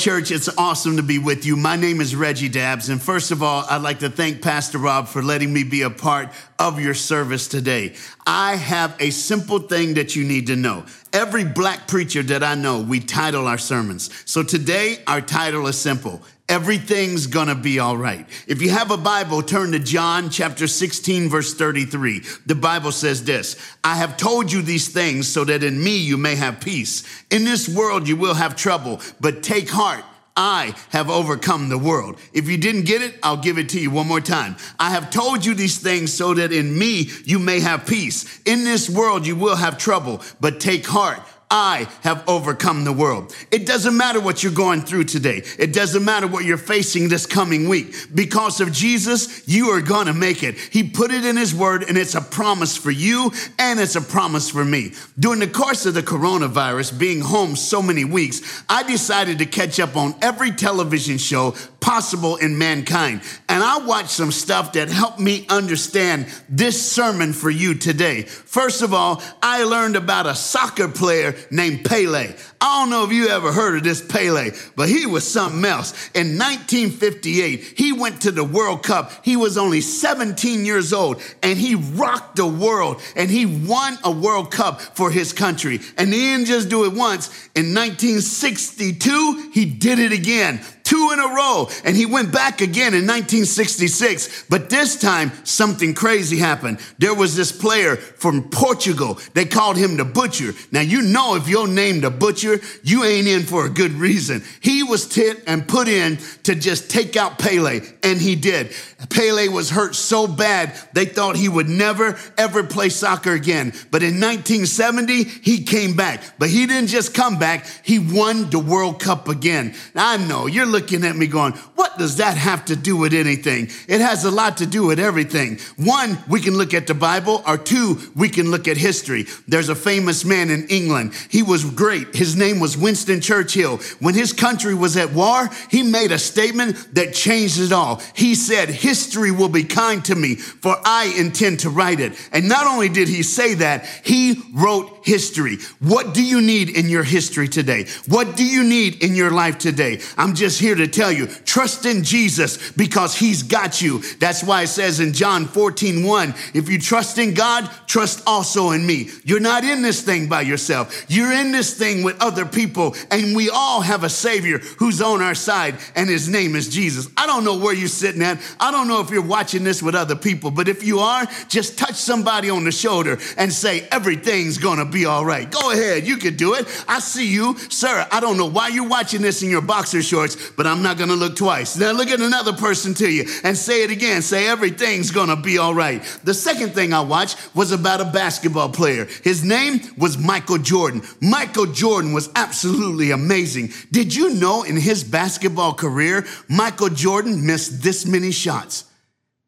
Church. It's awesome to be with you. My name is Reggie Dabbs. And first of all, I'd like to thank Pastor Rob for letting me be a part of your service today. I have a simple thing that you need to know. Every black preacher that I know, we title our sermons. So today, our title is simple everything's gonna be all right. If you have a Bible, turn to John chapter 16, verse 33. The Bible says this I have told you these things so that in me you may have peace. In this world you will have trouble, but take heart. I have overcome the world. If you didn't get it, I'll give it to you one more time. I have told you these things so that in me you may have peace. In this world you will have trouble, but take heart. I have overcome the world. It doesn't matter what you're going through today. It doesn't matter what you're facing this coming week. Because of Jesus, you are going to make it. He put it in His Word, and it's a promise for you, and it's a promise for me. During the course of the coronavirus, being home so many weeks, I decided to catch up on every television show possible in mankind. And I watched some stuff that helped me understand this sermon for you today. First of all, I learned about a soccer player named Pele. I don't know if you ever heard of this Pele, but he was something else. In 1958, he went to the World Cup. He was only 17 years old and he rocked the world and he won a World Cup for his country. And he didn't just do it once. In 1962, he did it again two in a row. And he went back again in 1966. But this time, something crazy happened. There was this player from Portugal. They called him the Butcher. Now, you know, if you're named the Butcher, you ain't in for a good reason. He was hit and put in to just take out Pele, and he did. Pele was hurt so bad, they thought he would never, ever play soccer again. But in 1970, he came back. But he didn't just come back, he won the World Cup again. Now, I know you're looking looking at me going, what does that have to do with anything? It has a lot to do with everything. One, we can look at the Bible, or two, we can look at history. There's a famous man in England. He was great. His name was Winston Churchill. When his country was at war, he made a statement that changed it all. He said, History will be kind to me, for I intend to write it. And not only did he say that, he wrote history. What do you need in your history today? What do you need in your life today? I'm just here to tell you, trust in Jesus because he's got you. That's why it says in John 14, 1, if you trust in God, trust also in me. You're not in this thing by yourself. You're in this thing with other people and we all have a savior who's on our side and his name is Jesus. I don't know where you're sitting at. I don't know if you're watching this with other people, but if you are, just touch somebody on the shoulder and say, everything's gonna be all right. Go ahead, you can do it. I see you. Sir, I don't know why you're watching this in your boxer shorts, but I'm not gonna look twice. Now look at another person to you and say it again. Say, everything's gonna be all right. The second thing I watched was about a basketball player. His name was Michael Jordan. Michael Jordan was absolutely amazing. Did you know in his basketball career, Michael Jordan missed this many shots?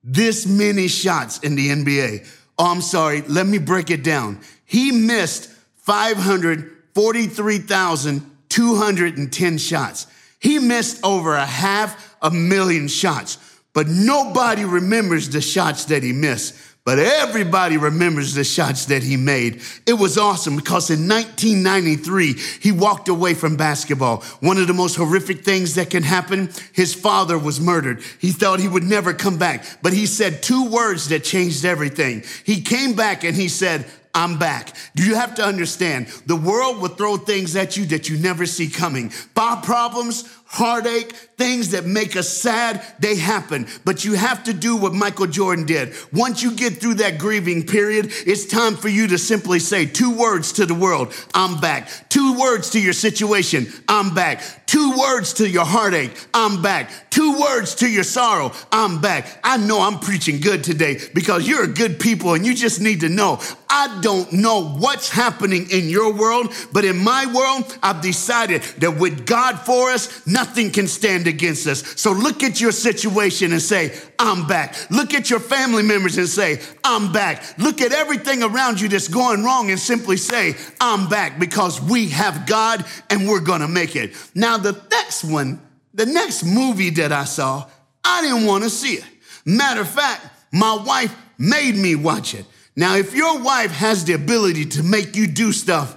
This many shots in the NBA. Oh, I'm sorry. Let me break it down. He missed 543,210 shots. He missed over a half a million shots, but nobody remembers the shots that he missed. But everybody remembers the shots that he made. It was awesome because in 1993, he walked away from basketball. One of the most horrific things that can happen, his father was murdered. He thought he would never come back, but he said two words that changed everything. He came back and he said, I'm back. Do you have to understand? The world will throw things at you that you never see coming. Bar problems, heartache, things that make us sad, they happen. But you have to do what Michael Jordan did. Once you get through that grieving period, it's time for you to simply say two words to the world I'm back. Two words to your situation I'm back. Two words to your heartache I'm back. Two words to your sorrow I'm back. I know I'm preaching good today because you're a good people and you just need to know I don't know what's happening in your world, but in my world, I've decided that with God for us, nothing can stand against us. So look at your situation and say, I'm back. Look at your family members and say, I'm back. Look at everything around you that's going wrong and simply say, I'm back because we have God and we're going to make it. Now, the next one, the next movie that I saw, I didn't want to see it. Matter of fact, my wife made me watch it. Now, if your wife has the ability to make you do stuff,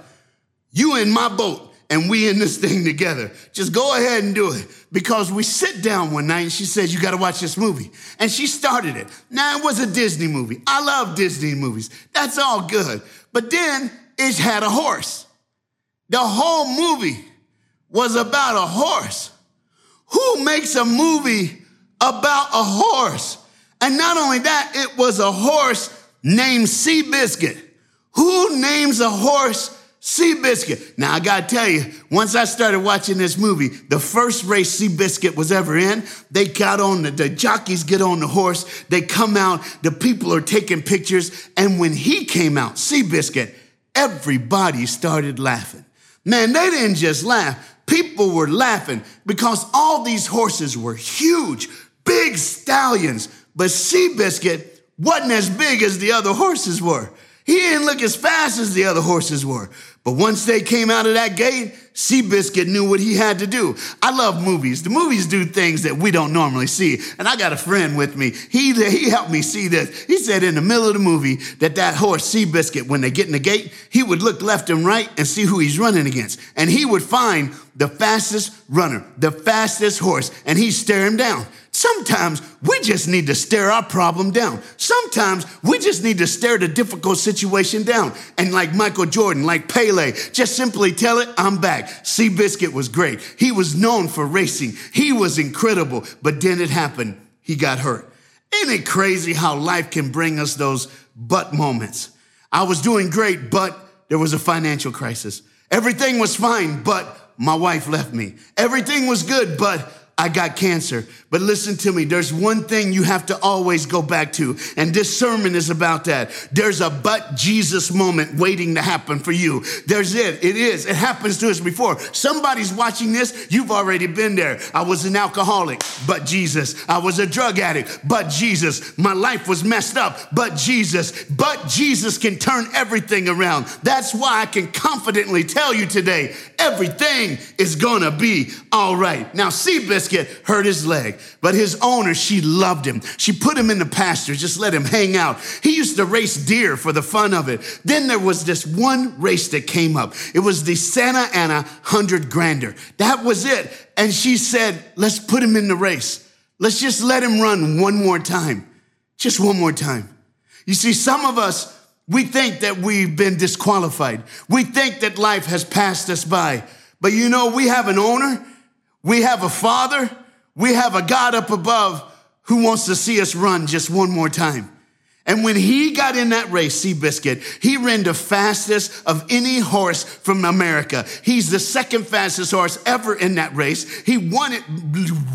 you in my boat. And we in this thing together. Just go ahead and do it. Because we sit down one night and she says, You got to watch this movie. And she started it. Now, it was a Disney movie. I love Disney movies. That's all good. But then it had a horse. The whole movie was about a horse. Who makes a movie about a horse? And not only that, it was a horse named Seabiscuit. Who names a horse Seabiscuit? Now I gotta tell you, once I started watching this movie, the first race Seabiscuit was ever in, they got on the, the jockeys get on the horse, they come out, the people are taking pictures, and when he came out, Seabiscuit, everybody started laughing. Man, they didn't just laugh. People were laughing because all these horses were huge, big stallions, but Seabiscuit wasn't as big as the other horses were. He didn't look as fast as the other horses were. But once they came out of that gate, Seabiscuit knew what he had to do. I love movies. The movies do things that we don't normally see. And I got a friend with me. He, he helped me see this. He said in the middle of the movie that that horse, Seabiscuit, when they get in the gate, he would look left and right and see who he's running against. And he would find the fastest runner, the fastest horse, and he'd stare him down. Sometimes we just need to stare our problem down. Sometimes we just need to stare the difficult situation down. And like Michael Jordan, like Pele, just simply tell it, I'm back. Seabiscuit was great. He was known for racing. He was incredible. But then it happened. He got hurt. Ain't it crazy how life can bring us those but moments? I was doing great, but there was a financial crisis. Everything was fine, but my wife left me. Everything was good, but I got cancer. But listen to me, there's one thing you have to always go back to, and this sermon is about that. There's a but Jesus moment waiting to happen for you. There's it. It is. It happens to us before. Somebody's watching this, you've already been there. I was an alcoholic, but Jesus. I was a drug addict, but Jesus. My life was messed up, but Jesus. But Jesus can turn everything around. That's why I can confidently tell you today everything is gonna be all right. Now, Seabiscuit hurt his leg. But his owner, she loved him. She put him in the pasture, just let him hang out. He used to race deer for the fun of it. Then there was this one race that came up. It was the Santa Ana 100 Grander. That was it. And she said, let's put him in the race. Let's just let him run one more time. Just one more time. You see, some of us, we think that we've been disqualified. We think that life has passed us by. But you know, we have an owner, we have a father, we have a God up above who wants to see us run just one more time. And when he got in that race, Seabiscuit, he ran the fastest of any horse from America. He's the second fastest horse ever in that race. He won it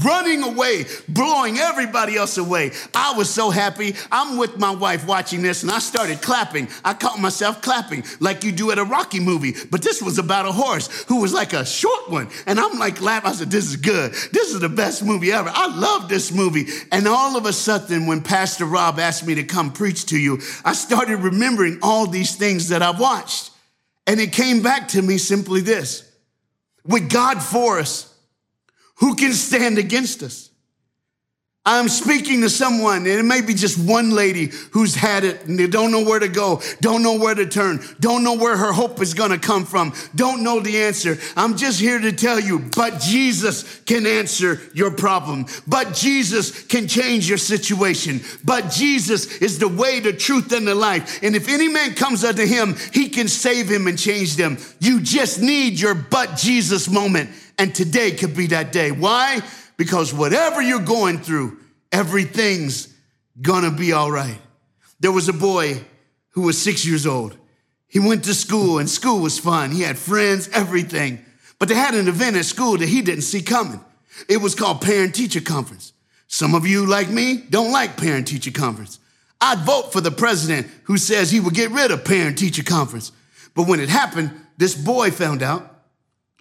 running away, blowing everybody else away. I was so happy. I'm with my wife watching this and I started clapping. I caught myself clapping like you do at a Rocky movie. But this was about a horse who was like a short one. And I'm like laughing. I said, this is good. This is the best movie ever. I love this movie. And all of a sudden, when Pastor Rob asked me to come preach to you, I started remembering all these things that I've watched. And it came back to me simply this with God for us, who can stand against us? I'm speaking to someone, and it may be just one lady who's had it and they don't know where to go, don't know where to turn, don't know where her hope is gonna come from, don't know the answer. I'm just here to tell you, but Jesus can answer your problem. But Jesus can change your situation. But Jesus is the way, the truth, and the life. And if any man comes unto him, he can save him and change them. You just need your but Jesus moment. And today could be that day. Why? Because whatever you're going through, everything's gonna be all right. There was a boy who was six years old. He went to school and school was fun. He had friends, everything. But they had an event at school that he didn't see coming. It was called Parent Teacher Conference. Some of you, like me, don't like Parent Teacher Conference. I'd vote for the president who says he would get rid of Parent Teacher Conference. But when it happened, this boy found out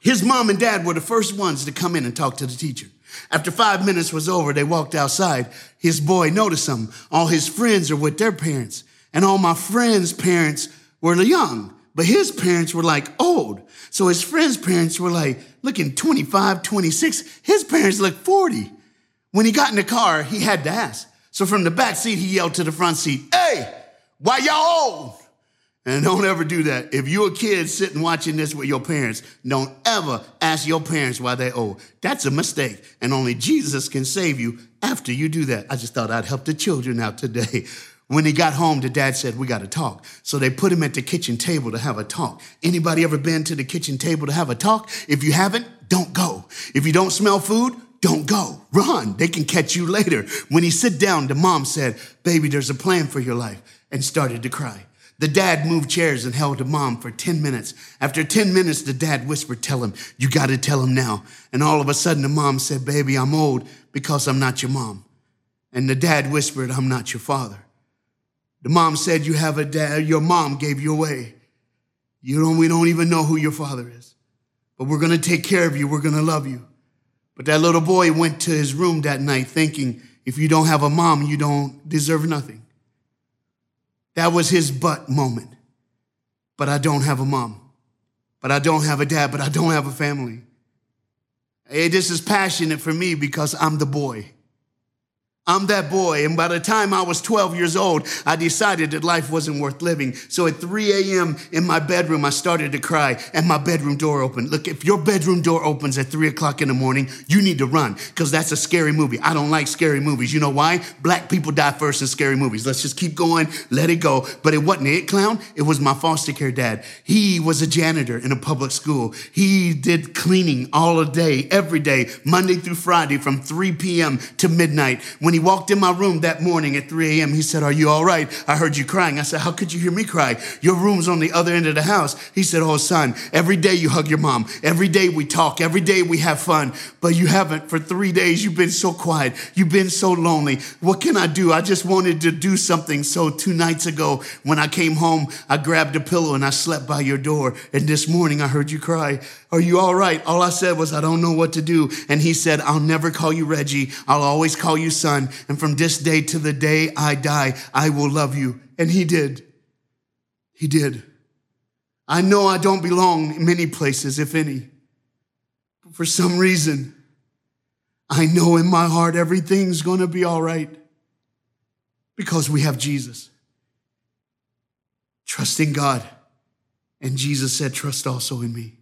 his mom and dad were the first ones to come in and talk to the teacher. After five minutes was over, they walked outside. His boy noticed them. All his friends are with their parents, and all my friends' parents were young, but his parents were like old. So his friends' parents were like looking 25, 26. His parents looked 40. When he got in the car, he had to ask. So from the back seat, he yelled to the front seat, Hey, why y'all old? And don't ever do that. If you're a kid sitting watching this with your parents, don't ever ask your parents why they owe. That's a mistake. And only Jesus can save you after you do that. I just thought I'd help the children out today. When he got home, the dad said, we got to talk. So they put him at the kitchen table to have a talk. Anybody ever been to the kitchen table to have a talk? If you haven't, don't go. If you don't smell food, don't go. Run. They can catch you later. When he sit down, the mom said, baby, there's a plan for your life and started to cry. The dad moved chairs and held the mom for 10 minutes. After 10 minutes, the dad whispered, tell him, you got to tell him now. And all of a sudden, the mom said, baby, I'm old because I'm not your mom. And the dad whispered, I'm not your father. The mom said, You have a dad, your mom gave you away. You don't, we don't even know who your father is. But we're gonna take care of you, we're gonna love you. But that little boy went to his room that night thinking, if you don't have a mom, you don't deserve nothing. That was his butt moment. But I don't have a mom. But I don't have a dad, but I don't have a family. Hey, this is passionate for me because I'm the boy. I'm that boy. And by the time I was 12 years old, I decided that life wasn't worth living. So at 3 a.m. in my bedroom, I started to cry and my bedroom door opened. Look, if your bedroom door opens at 3 o'clock in the morning, you need to run because that's a scary movie. I don't like scary movies. You know why? Black people die first in scary movies. Let's just keep going, let it go. But it wasn't it, clown. It was my foster care dad. He was a janitor in a public school. He did cleaning all day, every day, Monday through Friday from 3 p.m. to midnight. When he walked in my room that morning at 3 a.m., he said, Are you all right? I heard you crying. I said, How could you hear me cry? Your room's on the other end of the house. He said, Oh, son, every day you hug your mom. Every day we talk. Every day we have fun. But you haven't for three days. You've been so quiet. You've been so lonely. What can I do? I just wanted to do something. So two nights ago, when I came home, I grabbed a pillow and I slept by your door. And this morning I heard you cry. Are you all right? All I said was, I don't know what to do. And he said, I'll never call you Reggie. I'll always call you son. And from this day to the day I die, I will love you. And he did. He did. I know I don't belong in many places, if any. But for some reason, I know in my heart everything's going to be all right because we have Jesus. Trust in God. And Jesus said, Trust also in me.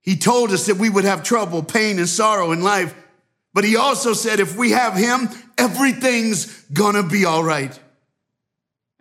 He told us that we would have trouble, pain, and sorrow in life. But he also said, if we have him, everything's gonna be all right.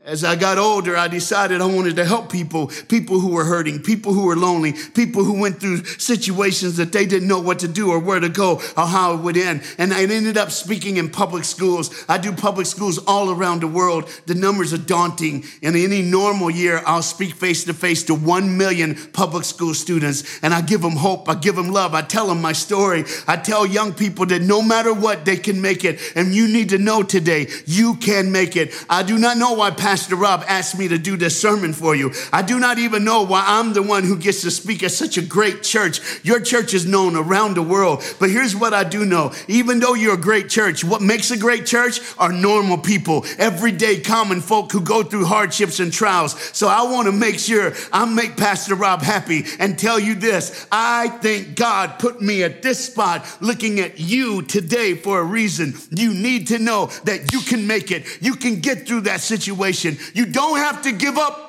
As I got older, I decided I wanted to help people, people who were hurting, people who were lonely, people who went through situations that they didn't know what to do or where to go or how it would end. And I ended up speaking in public schools. I do public schools all around the world. The numbers are daunting. In any normal year, I'll speak face to face to 1 million public school students and I give them hope. I give them love. I tell them my story. I tell young people that no matter what, they can make it. And you need to know today, you can make it. I do not know why Pastor Pastor Rob asked me to do this sermon for you. I do not even know why I'm the one who gets to speak at such a great church. Your church is known around the world. But here's what I do know. Even though you're a great church, what makes a great church are normal people, everyday common folk who go through hardships and trials. So I want to make sure I make Pastor Rob happy and tell you this. I think God put me at this spot looking at you today for a reason. You need to know that you can make it. You can get through that situation situation. You don't have to give up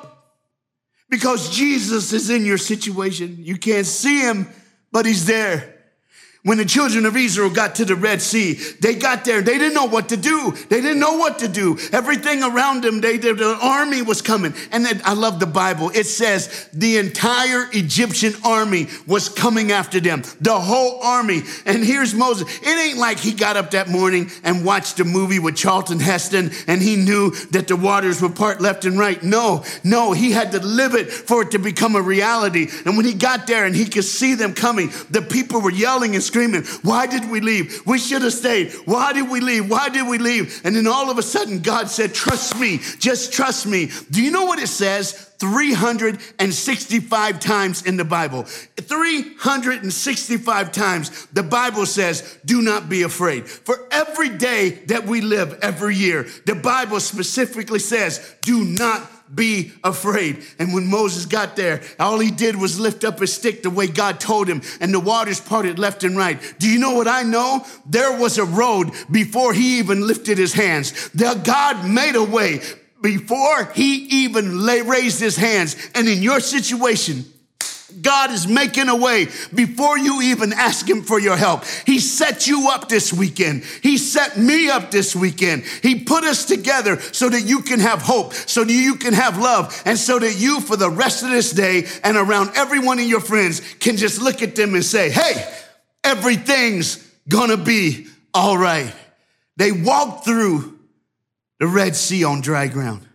because Jesus is in your situation. You can't see him, but he's there. When the children of Israel got to the Red Sea, they got there. They didn't know what to do. They didn't know what to do. Everything around them, they, the army was coming. And then, I love the Bible. It says the entire Egyptian army was coming after them. The whole army. And here's Moses. It ain't like he got up that morning and watched a movie with Charlton Heston and he knew that the waters would part left and right. No, no, he had to live it for it to become a reality. And when he got there and he could see them coming, the people were yelling and screaming, Why did we leave? We should have stayed. Why did we leave? Why did we leave? And then all of a sudden, God said, Trust me. Just trust me. Do you know what it says? 365 times in the Bible. 365 times the Bible says, do not be afraid. For every day that we live every year, the Bible specifically says, do not be afraid. And when Moses got there, all he did was lift up his stick the way God told him, and the waters parted left and right. Do you know what I know? There was a road before he even lifted his hands. The God made a way before he even lay, raised his hands. And in your situation, God is making a way before you even ask Him for your help. He set you up this weekend. He set me up this weekend. He put us together so that you can have hope, so that you can have love, and so that you, for the rest of this day and around every one of your friends, can just look at them and say, Hey, everything's gonna be all right. They walked through the Red Sea on dry ground.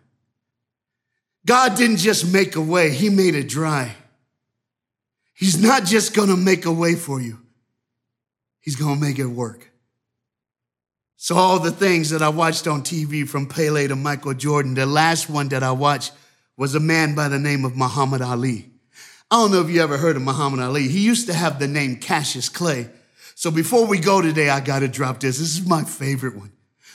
God didn't just make a way, He made it dry. He's not just going to make a way for you. He's going to make it work. So all the things that I watched on TV from Pele to Michael Jordan, the last one that I watched was a man by the name of Muhammad Ali. I don't know if you ever heard of Muhammad Ali. He used to have the name Cassius Clay. So before we go today, I got to drop this. This is my favorite one.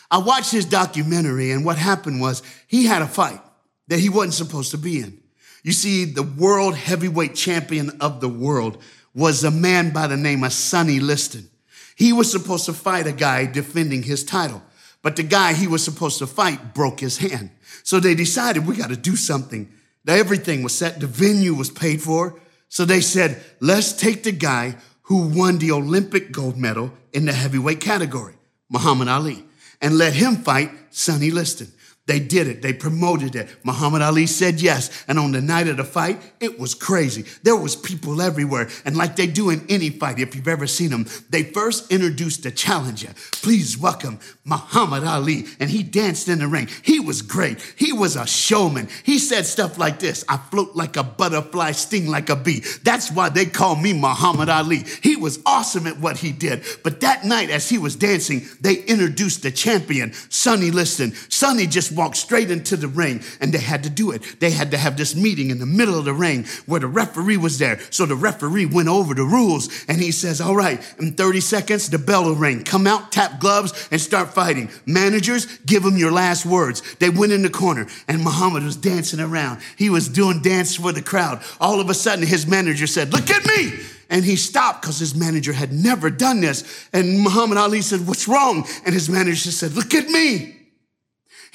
I watched his documentary and what happened was he had a fight that he wasn't supposed to be in. You see, the world heavyweight champion of the world was a man by the name of Sonny Liston. He was supposed to fight a guy defending his title, but the guy he was supposed to fight broke his hand. So they decided we got to do something. Everything was set. The venue was paid for. So they said, let's take the guy who won the Olympic gold medal in the heavyweight category, Muhammad Ali, and let him fight Sonny Liston. They did it. They promoted it. Muhammad Ali said yes. And on the night of the fight, it was crazy. There was people everywhere. And like they do in any fight, if you've ever seen them, they first introduced the challenger. Please welcome Muhammad Ali. And he danced in the ring. He was great. He was a showman. He said stuff like this. I float like a butterfly, sting like a bee. That's why they call me Muhammad Ali. He was awesome at what he did. But that night, as he was dancing, they introduced the champion, Sonny Liston. Sonny just walked straight into the ring and they had to do it. They had to have this meeting in the middle of the ring where the referee was there. So the referee went over the rules and he says, All right, in 30 seconds, the bell will ring. Come out, tap gloves, and start fighting. Managers, give them your last words. They went in the corner and Muhammad was dancing around. He was doing dance for the crowd. All of a sudden, his manager said, Look at me and he stopped because his manager had never done this. And Muhammad Ali said, What's wrong? And his manager said, Look at me.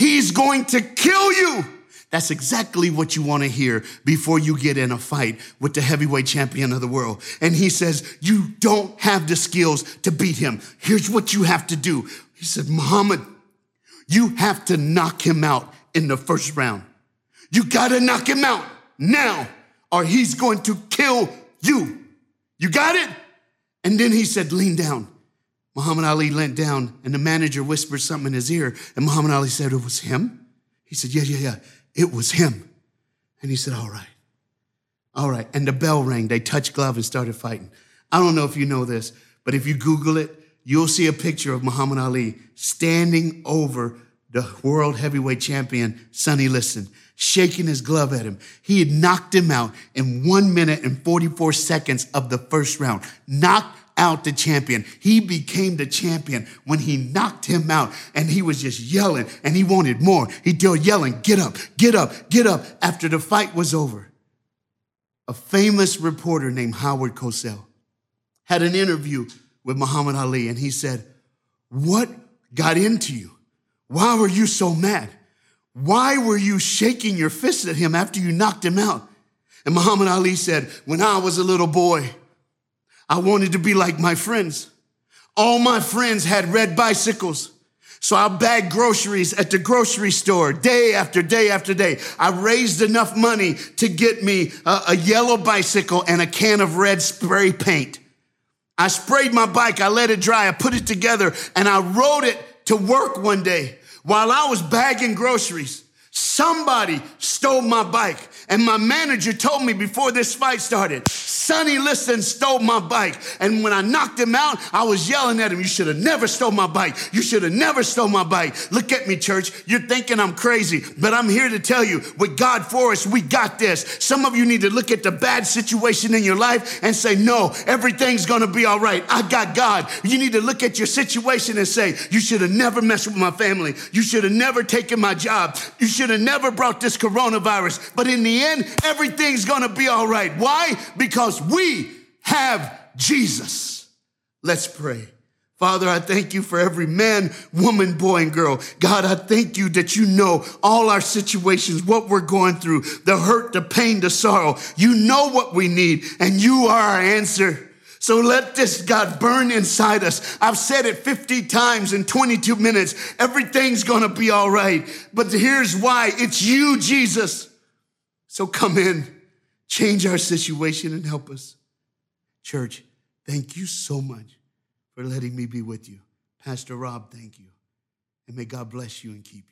He's going to kill you. That's exactly what you want to hear before you get in a fight with the heavyweight champion of the world. And he says, You don't have the skills to beat him. Here's what you have to do. He said, Muhammad, you have to knock him out in the first round. You got to knock him out now, or he's going to kill you. You got it? And then he said, Lean down. Muhammad Ali leant down and the manager whispered something in his ear. And Muhammad Ali said, It was him? He said, Yeah, yeah, yeah. It was him. And he said, All right. All right. And the bell rang. They touched glove and started fighting. I don't know if you know this, but if you Google it, you'll see a picture of Muhammad Ali standing over the world heavyweight champion, Sonny Liston, shaking his glove at him. He had knocked him out in one minute and 44 seconds of the first round. Knocked out the champion. He became the champion when he knocked him out and he was just yelling and he wanted more. He still yelling, get up, get up, get up after the fight was over. A famous reporter named Howard Cosell had an interview with Muhammad Ali and he said, what got into you? Why were you so mad? Why were you shaking your fist at him after you knocked him out? And Muhammad Ali said, when I was a little boy, I wanted to be like my friends. All my friends had red bicycles. So I bagged groceries at the grocery store day after day after day. I raised enough money to get me a, a, yellow bicycle and a can of red spray paint. I sprayed my bike. I let it dry. I put it together and I rode it to work one day while I was bagging groceries. Somebody stole my bike and my manager told me before this fight started, Sonny Liston stole my bike. And when I knocked him out, I was yelling at him, You should have never stole my bike. You should have never stole my bike. Look at me, church. You're thinking I'm crazy, but I'm here to tell you with God for us, we got this. Some of you need to look at the bad situation in your life and say, No, everything's gonna be all right. I got God. You need to look at your situation and say, You should have never messed with my family. You should have never taken my job. You should have never brought this coronavirus. But in the end, everything's gonna be all right. Why? Because we have Jesus. Let's pray. Father, I thank you for every man, woman, boy, and girl. God, I thank you that you know all our situations, what we're going through, the hurt, the pain, the sorrow. You know what we need, and you are our answer. So let this, God, burn inside us. I've said it 50 times in 22 minutes. Everything's gonna be all right. But here's why it's you, Jesus. So come in, change our situation, and help us. Church, thank you so much for letting me be with you. Pastor Rob, thank you. And may God bless you and keep you.